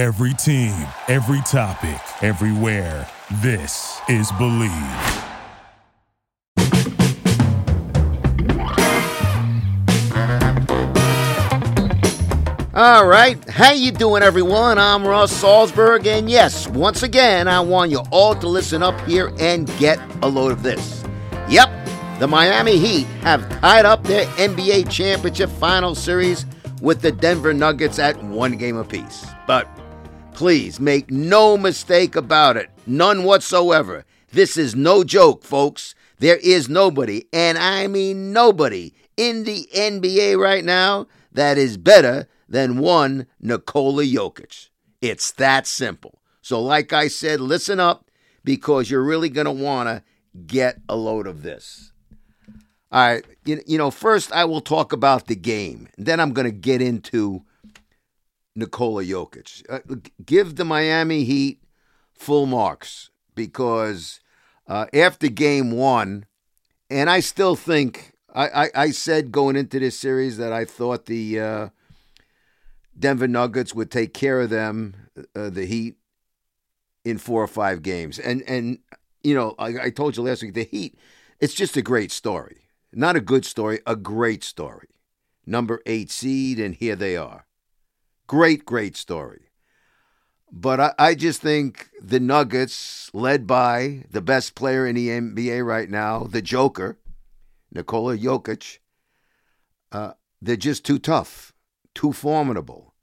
Every team, every topic, everywhere. This is Bleav. All right, how you doing, everyone? I'm Russ Salzberg, and yes, once again, I want you all to listen up here and get a load of this. Yep, the Miami Heat have tied up their NBA championship final series with the Denver Nuggets at one game apiece. But please make no mistake about it, none whatsoever. This is no joke, folks. There is nobody, and I mean nobody, in the NBA right now that is better than one Nikola Jokic. It's that simple. So, like I said, listen up because you're really going to want to get a load of this. All right, you, you know, first I will talk about the game, then I'm going to get into Nikola Jokic. Uh, give the Miami Heat full marks because uh, after game one, and I still think I, I, I, said going into this series that I thought the uh, Denver Nuggets would take care of them, uh, the Heat, in four or five games. And and you know, I, I told you last week, the Heat, it's just a great story, not a good story, a great story. Number eight seed, and here they are. Great, great story. But I, I just think the Nuggets, led by the best player in the NBA right now, the Joker, Nikola Jokic, uh, they're just too tough, too formidable.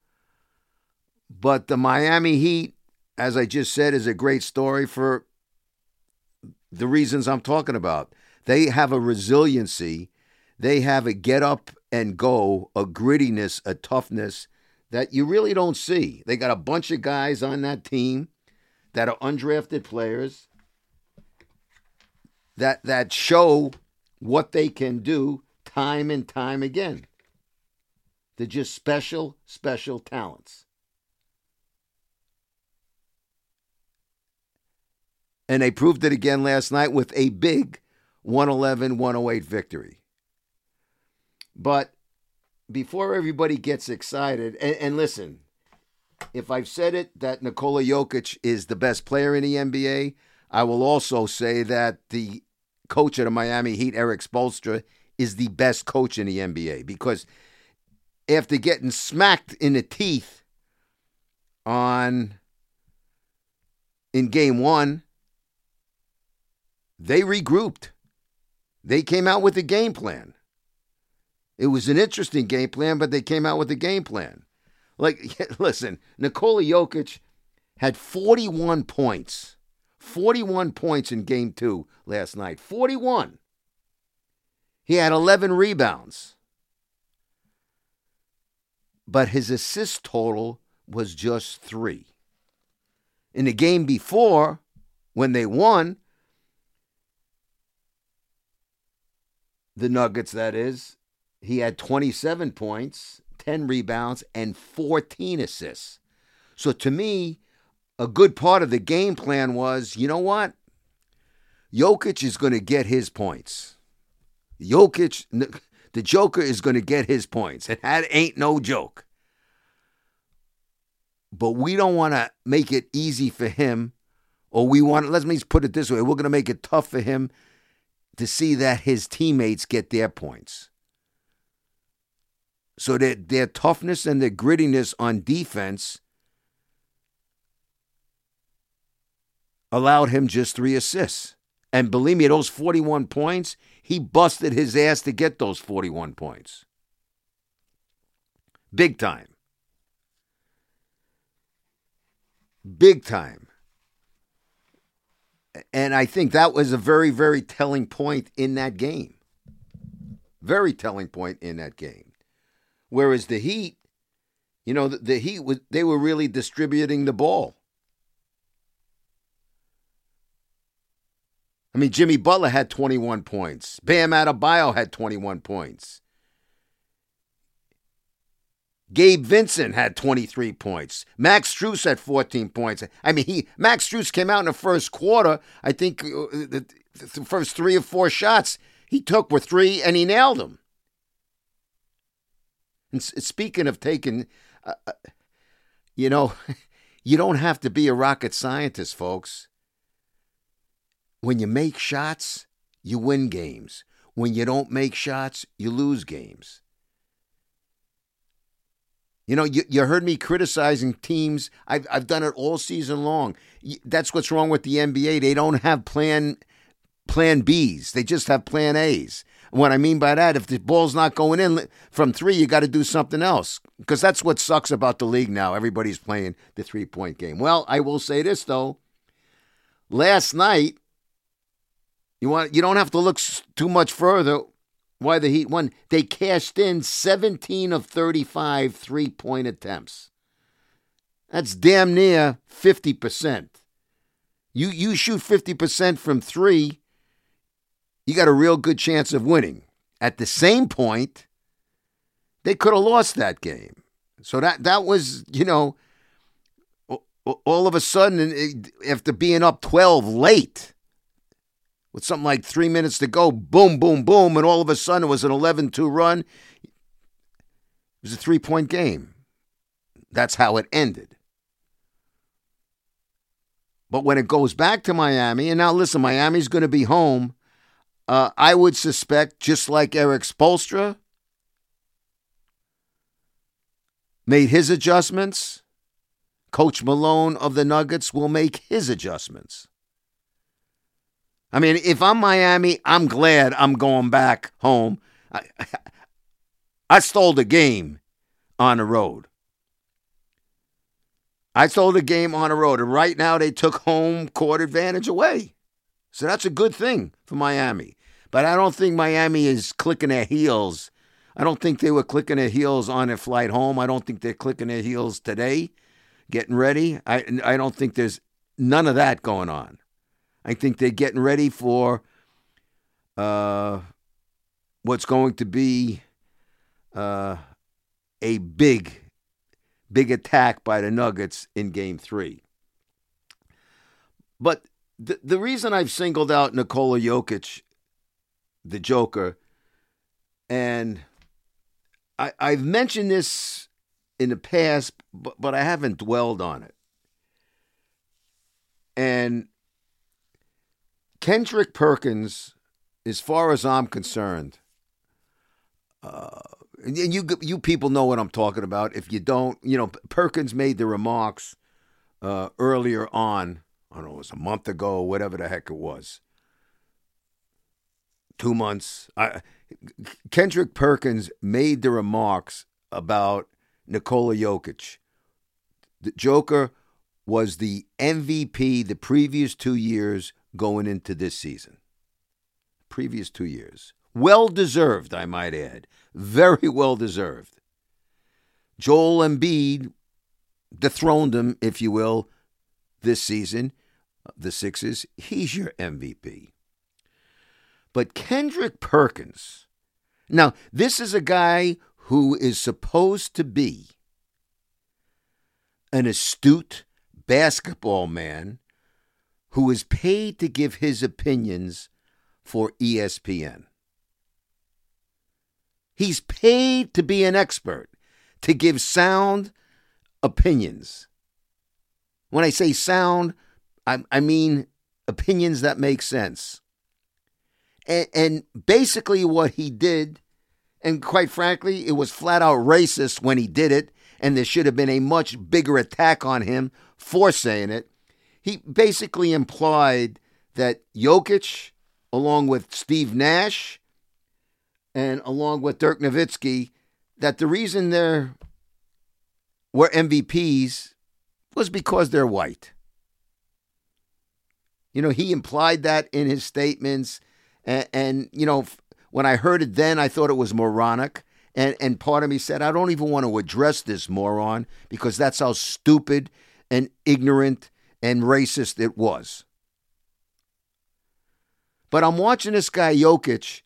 But the Miami Heat, as I just said, is a great story for the reasons I'm talking about. They have a resiliency, they have a get up and go, a grittiness, a toughness that you really don't see. They got a bunch of guys on that team that are undrafted players that that show what they can do time and time again. They're just special, special talents. And they proved it again last night with a big 111 108 victory. But before everybody gets excited, and, and, listen, if I've said it that Nikola Jokic is the best player in the NBA, I will also say that the coach of the Miami Heat, Erik Spoelstra, is the best coach in the NBA because after getting smacked in the teeth on in game one they regrouped. They came out with a game plan. It was an interesting game plan, but they came out with a game plan. Like, listen, Nikola Jokic had 41 points. 41 points in game two last night. 41. He had 11 rebounds. But his assist total was just three. In the game before, when they won, the Nuggets, that is. He had 27 points, 10 rebounds, and 14 assists. So to me, a good part of the game plan was you know what? Jokic is going to get his points. Jokic, the Joker is going to get his points. And that ain't no joke. But we don't want to make it easy for him, or we want, let me put it this way we're going to make it tough for him to see that his teammates get their points. So that their toughness and their grittiness on defense allowed him just three assists. And believe me, those 41 points, he busted his ass to get those 41 points. Big time. Big time. And I think that was a very, very telling point in that game. Very telling point in that game. Whereas the Heat, you know, the, the Heat, was, they were really distributing the ball. I mean, Jimmy Butler had 21 points. Bam Adebayo had 21 points. Gabe Vincent had 23 points. Max Strus had 14 points. I mean, he Max Strus came out in the first quarter. I think uh, the first three or four shots he took were three, and he nailed them. And speaking of taking, uh, uh you know, You don't have to be a rocket scientist, folks. When you make shots, you win games. When you don't make shots, you lose games. You know, you, you heard me criticizing teams. I've, I've done it all season long. That's what's wrong with the NBA. They don't have plan plan Bs. They just have plan As. What I mean by that, if the ball's not going in from three, you got to do something else. Because that's what sucks about the league now. Everybody's playing the three point game. Well, I will say this though. Last night, you want you don't have to look too much further why the Heat won. They cashed in 17 of 35 three point attempts. That's damn near 50%. You, you shoot 50% from three, you got a real good chance of winning. At the same point, they could have lost that game. So that, that was, you know, all of a sudden, after being up 12 late, with something like three minutes to go, boom, boom, boom, and all of a sudden it was an 11 2 run. It was a three point game. That's how it ended. But when it goes back to Miami, and now listen, Miami's going to be home, uh, I would suspect, just like Erik Spoelstra made his adjustments, Coach Malone of the Nuggets will make his adjustments. I mean, if I'm Miami, I'm glad I'm going back home. I, I stole the game on the road. I stole the game on the road, and right now they took home court advantage away. So that's a good thing for Miami. But I don't think Miami is clicking their heels. I don't think they were clicking their heels on their flight home. I don't think they're clicking their heels today, getting ready. I I don't think there's none of that going on. I think they're getting ready for uh, what's going to be uh, a big, big attack by the Nuggets in game three. But the, the reason I've singled out Nikola Jokic, the Joker, and I, I've mentioned this in the past, but, but I haven't dwelled on it. And Kendrick Perkins, as far as I'm concerned, uh, and you you people know what I'm talking about. If you don't, you know, Perkins made the remarks uh, earlier on. I don't know, it was a month ago, whatever the heck it was. Two months. I, Kendrick Perkins made the remarks about Nikola Jokic. The Joker was the MVP the previous two years going into this season. Previous two years. Well deserved, I might add. Very well deserved. Joel Embiid dethroned him, if you will, this season, the Sixers. He's your MVP. But Kendrick Perkins, now, this is a guy who is supposed to be an astute basketball man who is paid to give his opinions for ESPN. He's paid to be an expert, to give sound opinions. When I say sound, I, I mean opinions that make sense. And, and basically, what he did, and quite frankly, it was flat out racist when he did it, and there should have been a much bigger attack on him for saying it he basically implied that Jokic, along with Steve Nash and along with Dirk Nowitzki, that the reason they're were MVPs was because they're white. You know, he implied that in his statements. And, and, you know, when I heard it then, I thought it was moronic. And, and part of me said, I don't even want to address this moron because that's how stupid and ignorant and racist it was. But I'm watching this guy Jokic,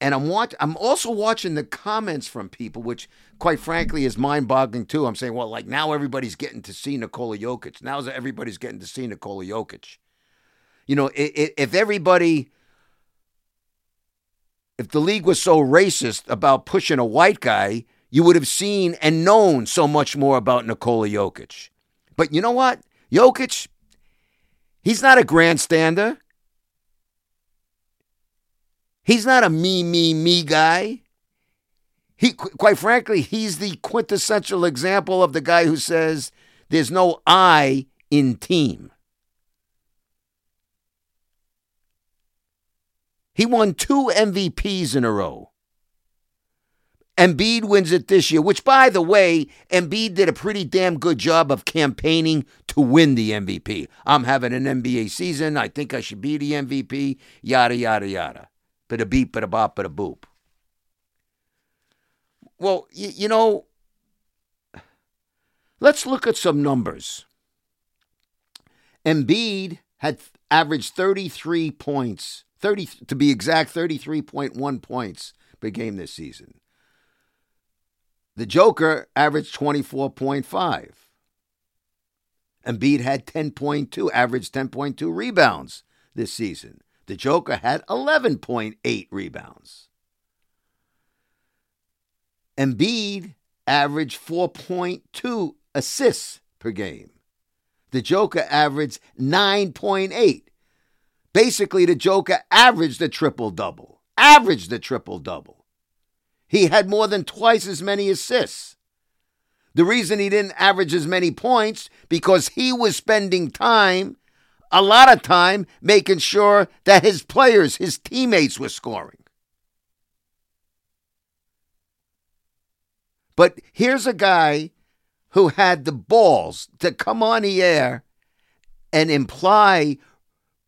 and I'm watch I'm also watching the comments from people, which quite frankly is mind-boggling too. I'm saying, well, like now everybody's getting to see Nikola Jokic. Now everybody's getting to see Nikola Jokic. You know, if everybody if the league was so racist about pushing a white guy, you would have seen and known so much more about Nikola Jokic. But you know what? Jokic, he's not a grandstander. He's not a me, me, me guy. He, quite frankly, he's the quintessential example of the guy who says there's no I in team. He won two MVPs in a row. Embiid wins it this year, which, by the way, Embiid did a pretty damn good job of campaigning to win the MVP. I'm having an NBA season. I think I should be the MVP. Yada, yada, yada. Bit a beep, bit a bop, bit a boop. Well, y- you know, let's look at some numbers. Embiid had averaged 33 points, 30 to be exact, 33.1 points per game this season. The Joker averaged 24.5. Embiid had 10.2, averaged 10.2 rebounds this season. The Joker had 11.8 rebounds. Embiid averaged 4.2 assists per game. The Joker averaged 9.8. Basically, the Joker averaged a triple double. Averaged a triple double. He had more than twice as many assists. The reason he didn't average as many points because he was spending time, a lot of time, making sure that his players, his teammates were scoring. But here's a guy who had the balls to come on the air and imply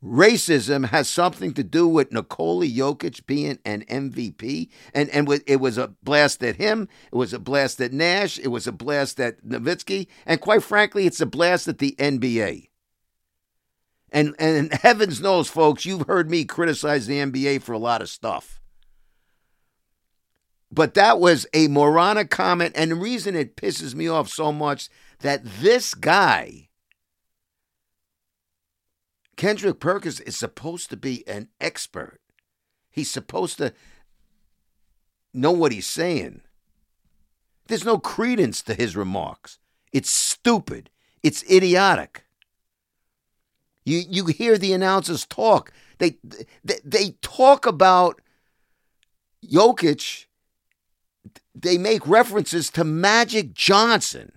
racism has something to do with Nikola Jokic being an MVP. And, and it was a blast at him. It was a blast at Nash. It was a blast at Nowitzki. And quite frankly, it's a blast at the NBA. And, and heavens knows, folks, you've heard me criticize the NBA for a lot of stuff. But that was a moronic comment. And the reason it pisses me off so much that this guy, Kendrick Perkins, is supposed to be an expert. He's supposed to know what he's saying. There's no credence to his remarks. It's stupid. It's idiotic. You you hear the announcers talk. They they, they talk about Jokic they make references to Magic Johnson.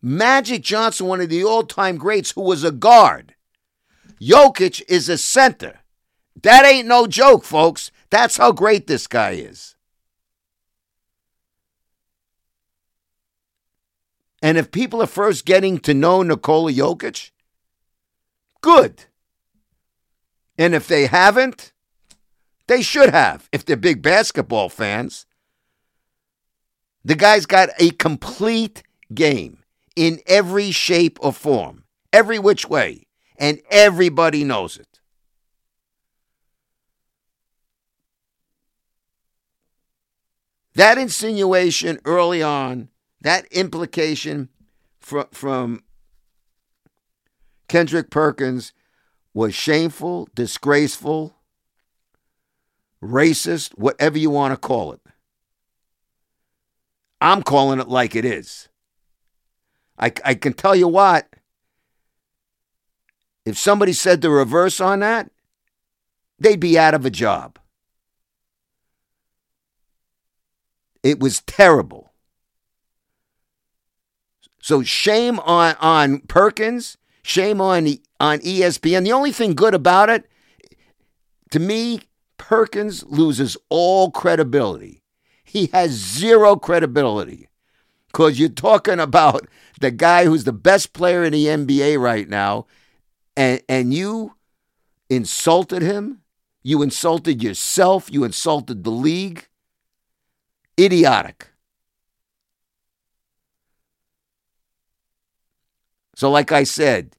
Magic Johnson, one of the all time greats, who was a guard. Jokic is a center. That ain't no joke, folks. That's how great this guy is. And if people are first getting to know Nikola Jokic, good. And if they haven't, they should have, if they're big basketball fans. The guy's got a complete game in every shape or form, every which way, and everybody knows it. That insinuation early on, that implication from, from Kendrick Perkins was shameful, disgraceful, racist, whatever you want to call it. I'm calling it like it is. I, I can tell you what, if somebody said the reverse on that, they'd be out of a job. It was terrible. So shame on, on Perkins, shame on, on ESPN. The only thing good about it, to me, Perkins loses all credibility he has zero credibility because you're talking about the guy who's the best player in the NBA right now, and, and you insulted him. You insulted yourself. You insulted the league. Idiotic. So, like I said,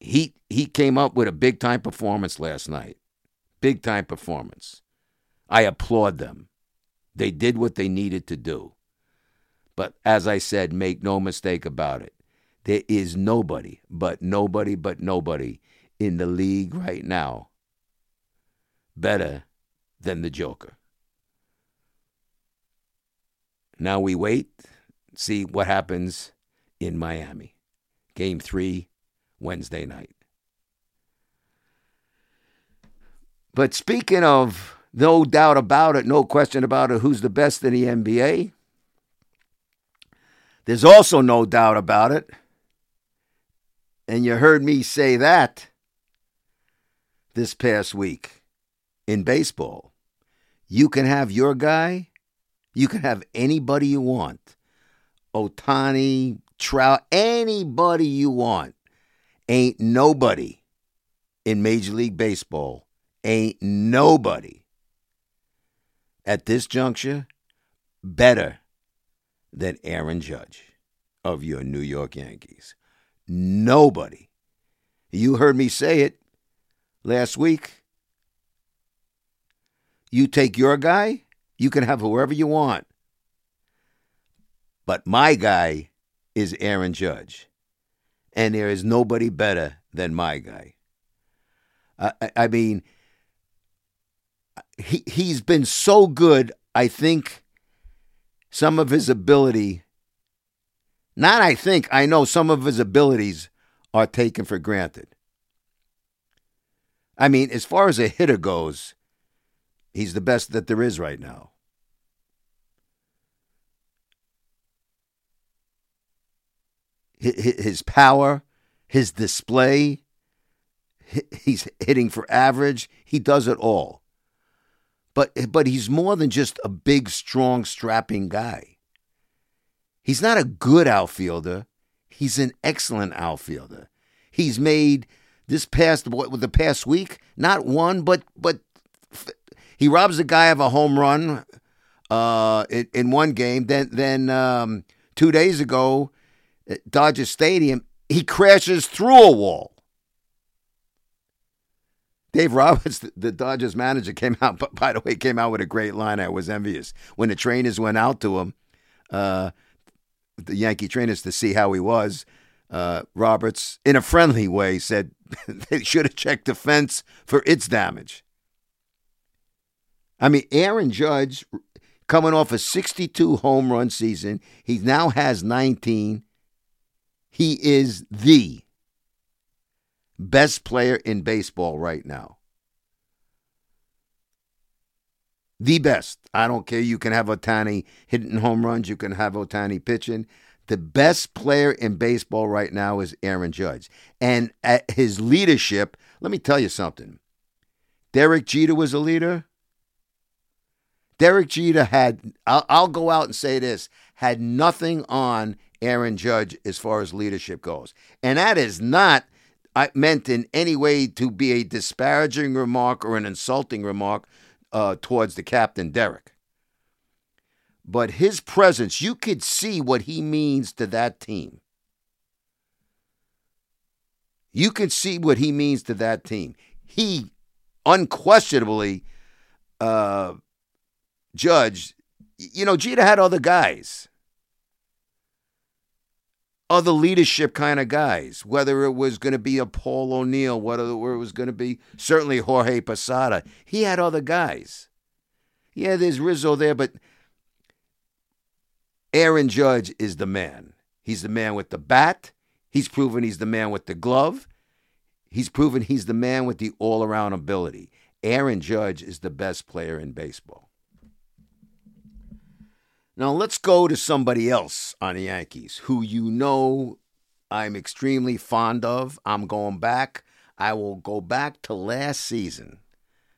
he he came up with a big time performance last night. Big time performance. I applaud them. They did what they needed to do. But as I said, make no mistake about it. There is nobody, but nobody, but nobody in the league right now better than the Joker. Now we wait, see what happens in Miami. Game three, Wednesday night. But speaking of no doubt about it, no question about it, who's the best in the NBA? There's also no doubt about it. And you heard me say that this past week in baseball. You can have your guy, you can have anybody you want. Ohtani, Trout, anybody you want. Ain't nobody in Major League Baseball, ain't nobody at this juncture better than Aaron Judge of your New York Yankees. Nobody. You heard me say it last week. You take your guy, you can have whoever you want. But my guy is Aaron Judge. And there is nobody better than my guy. I, I mean, he, he's been so good, I think some of his ability, not I think, I know some of his abilities are taken for granted. I mean, as far as a hitter goes, he's the best that there is right now. His power, his display, he's hitting for average. He does it all. But but he's more than just a big, strong, strapping guy. He's not a good outfielder. He's an excellent outfielder. He's made this past with the past week not one but but he robs a guy of a home run uh, in, in one game. Then then um, two days ago at Dodger Stadium, he crashes through a wall. Dave Roberts, the Dodgers manager, came out. But by the way, came out with a great line. I was envious when the trainers went out to him, uh, the Yankee trainers, to see how he was. Uh, Roberts, in a friendly way, said they should have checked the fence for its damage. I mean, Aaron Judge, coming off a 62 home run season, he now has 19. He is the best player in baseball right now. The best. I don't care. You can have Ohtani hitting home runs. You can have Ohtani pitching. The best player in baseball right now is Aaron Judge. And at his leadership, let me tell you something. Derek Jeter was a leader. Derek Jeter had, I'll, I'll go out and say this, had nothing on Aaron Judge as far as leadership goes. And that is not meant in any way to be a disparaging remark or an insulting remark uh, towards the captain, Derek. But his presence, you could see what he means to that team. You can see what he means to that team. He unquestionably uh, judged, you know, Jeter had other guys other leadership kind of guys, whether it was going to be a Paul O'Neill, whether it was going to be certainly Jorge Posada. He had other guys. Yeah, there's Rizzo there, but Aaron Judge is the man. He's the man with the bat. He's proven he's the man with the glove. He's proven he's the man with the all around ability. Aaron Judge is the best player in baseball. Now let's go to somebody else on the Yankees who you know I'm extremely fond of. I'm going back. I will go back to last season.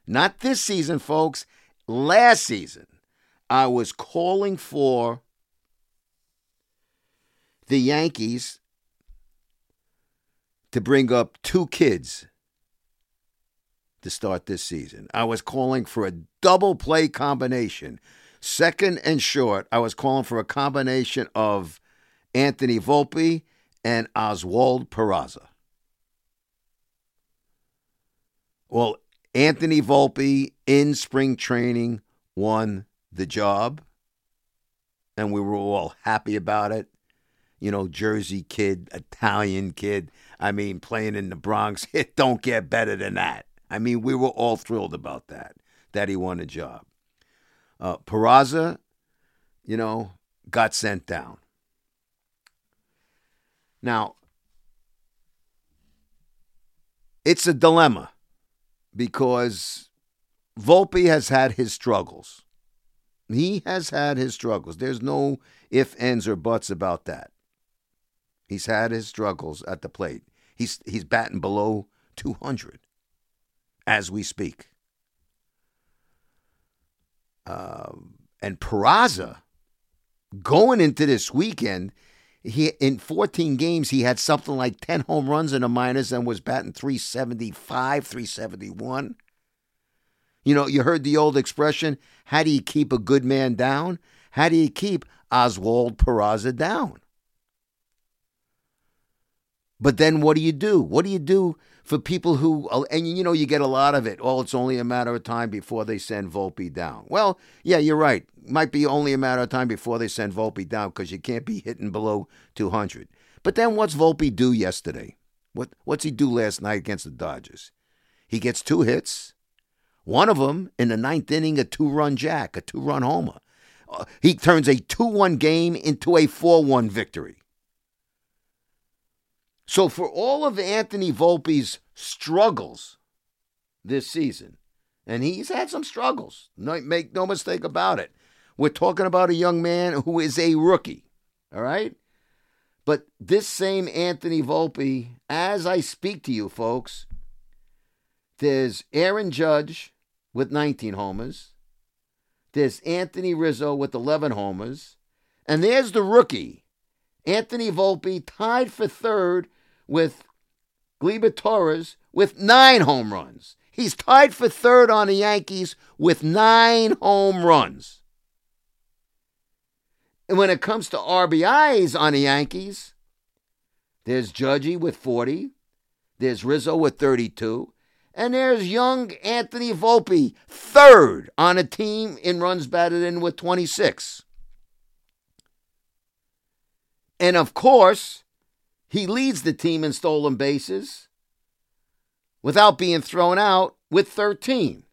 Not this season, folks. Last season, I was calling for the Yankees to bring up two kids to start this season. I was calling for a double play combination Second and short, I was calling for a combination of Anthony Volpe and Oswald Peraza. Well, Anthony Volpe in spring training won the job, and we were all happy about it. You know, Jersey kid, Italian kid. I mean, playing in the Bronx, it don't get better than that. I mean, we were all thrilled about that, that he won a job. Uh, Peraza, you know, got sent down. Now, it's a dilemma because Volpe has had his struggles. He has had his struggles. There's no if, ands, or buts about that. He's had his struggles at the plate. He's he's batting below 200 as we speak. Um, and Peraza, going into this weekend, he in 14 games he had something like 10 home runs in the minors and was batting 375, 371. You know, you heard the old expression, how do you keep a good man down? How do you keep Oswald Peraza down? But then what do you do? What do you do for people who, and you know, you get a lot of it. Oh, it's only a matter of time before they send Volpe down. Well, yeah, you're right. Might be only a matter of time before they send Volpe down because you can't be hitting below 200. But then what's Volpe do yesterday? What What's he do last night against the Dodgers? He gets two hits. One of them in the ninth inning, a two run jack, a two run homer. Uh, he turns a 2 1 game into a 4 1 victory. So, for all of Anthony Volpe's struggles this season, and he's had some struggles, make no mistake about it. We're talking about a young man who is a rookie, all right? But this same Anthony Volpe, as I speak to you folks, there's Aaron Judge with 19 homers. There's Anthony Rizzo with 11 homers. And there's the rookie, Anthony Volpe, tied for third with Gleyber Torres with nine home runs. He's tied for third on the Yankees with nine home runs. And when it comes to RBIs on the Yankees, there's Judgy with 40, there's Rizzo with 32, and there's young Anthony Volpe, third on a team in runs batted in with 26. And of course, he leads the team in stolen bases without being thrown out with 13.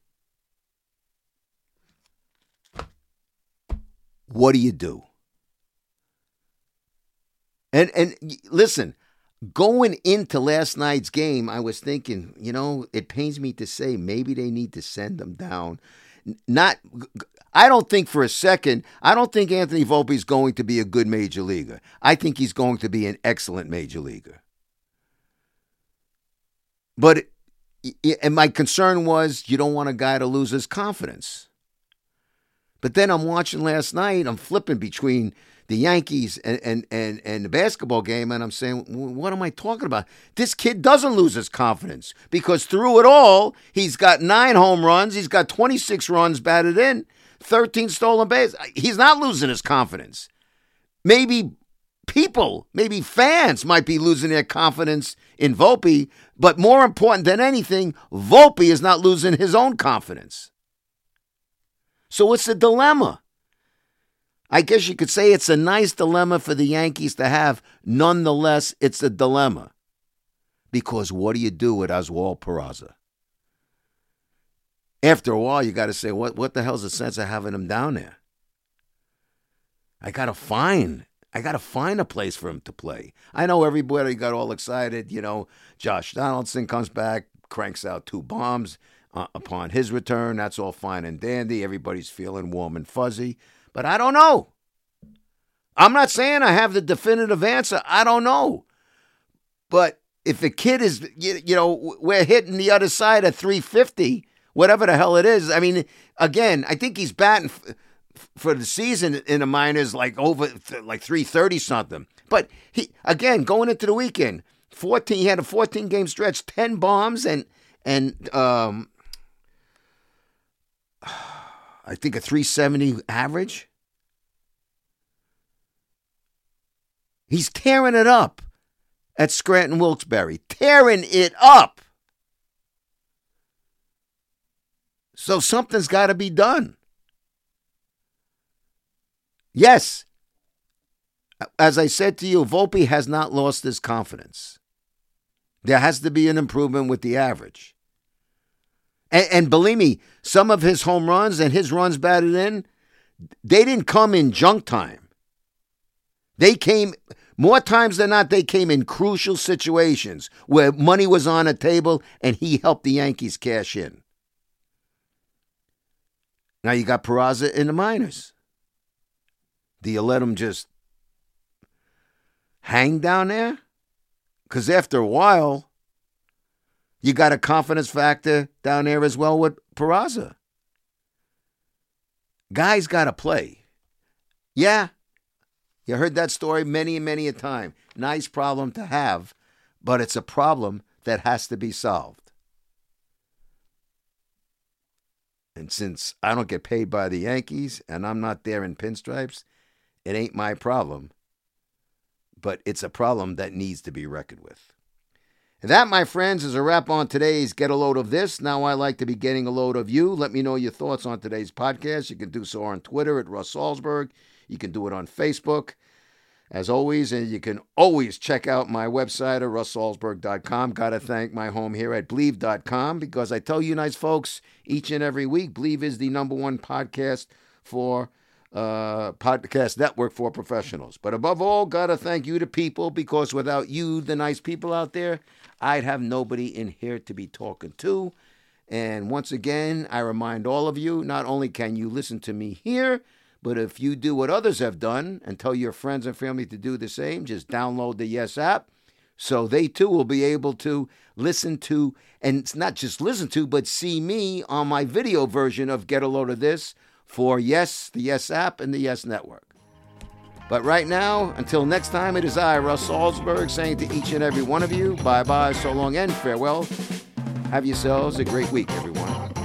What do you do? And and listen, going into last night's game, I was thinking, you know, it pains me to say maybe they need to send them down. Not I don't think for a second, I don't think Anthony Volpe is going to be a good major leaguer. I think he's going to be an excellent major leaguer. But, and my concern was you don't want a guy to lose his confidence. But then I'm watching last night, I'm flipping between the Yankees and, and, and, and the basketball game, and I'm saying, what am I talking about? This kid doesn't lose his confidence because through it all, he's got nine home runs, he's got 26 runs batted in, 13 stolen bases. He's not losing his confidence. Maybe people, maybe fans might be losing their confidence in Volpe, but more important than anything, Volpe is not losing his own confidence. So it's a dilemma. I guess you could say it's a nice dilemma for the Yankees to have. Nonetheless, it's a dilemma. Because what do you do with Oswald Peraza? After a while, you got to say, what, what the hell's the sense of having him down there? I got to find I got to find a place for him to play. I know everybody got all excited. You know, Josh Donaldson comes back, cranks out two bombs uh, upon his return. That's all fine and dandy. Everybody's feeling warm and fuzzy. But I don't know. I'm not saying I have the definitive answer. I don't know. But if the kid is, you, you know, we're hitting the other side of 350, whatever the hell it is. I mean, again, I think he's batting f- for the season in the minors like over like 330 something. But he again going into the weekend, 14 he had a 14 game stretch, 10 bombs and and um I think a 370 average. He's tearing it up at Scranton Wilkes-Barre, tearing it up. So something's got to be done. Yes, as I said to you, Volpe has not lost his confidence. There has to be an improvement with the average. And, and, believe me, some of his home runs and his runs batted in, they didn't come in junk time. They came More times than not, they came in crucial situations where money was on a table and he helped the Yankees cash in. Now you got Peraza in the minors. Do you let him just hang down there? Because after a while, you got a confidence factor down there as well with Peraza. Guys got to play. Yeah, you heard that story many and many a time. Nice problem to have, but it's a problem that has to be solved. And since I don't get paid by the Yankees and I'm not there in pinstripes, it ain't my problem. But it's a problem that needs to be reckoned with. And that, my friends, is a wrap on today's Get a Load of This. Now I like to be getting a load of you. Let me know your thoughts on today's podcast. You can do so on Twitter at Russ Salzberg. You can do it on Facebook. As always, and you can always check out my website at russsalzberg.com. Got to thank my home here at Bleav.com because I tell you nice folks each and every week, Bleav is the number one podcast for uh, podcast network for professionals. But above all, got to thank you, the people, because without you, the nice people out there, I'd have nobody in here to be talking to. And once again, I remind all of you not only can you listen to me here, but if you do what others have done and tell your friends and family to do the same, just download the Yes app so they too will be able to listen to, and it's not just listen to, but see me on my video version of Get a Load of This for Yes, the Yes app, and the Yes Network. But right now, until next time, it is I, Russ Salzberg, saying to each and every one of you, bye bye, so long, and farewell. Have yourselves a great week, everyone.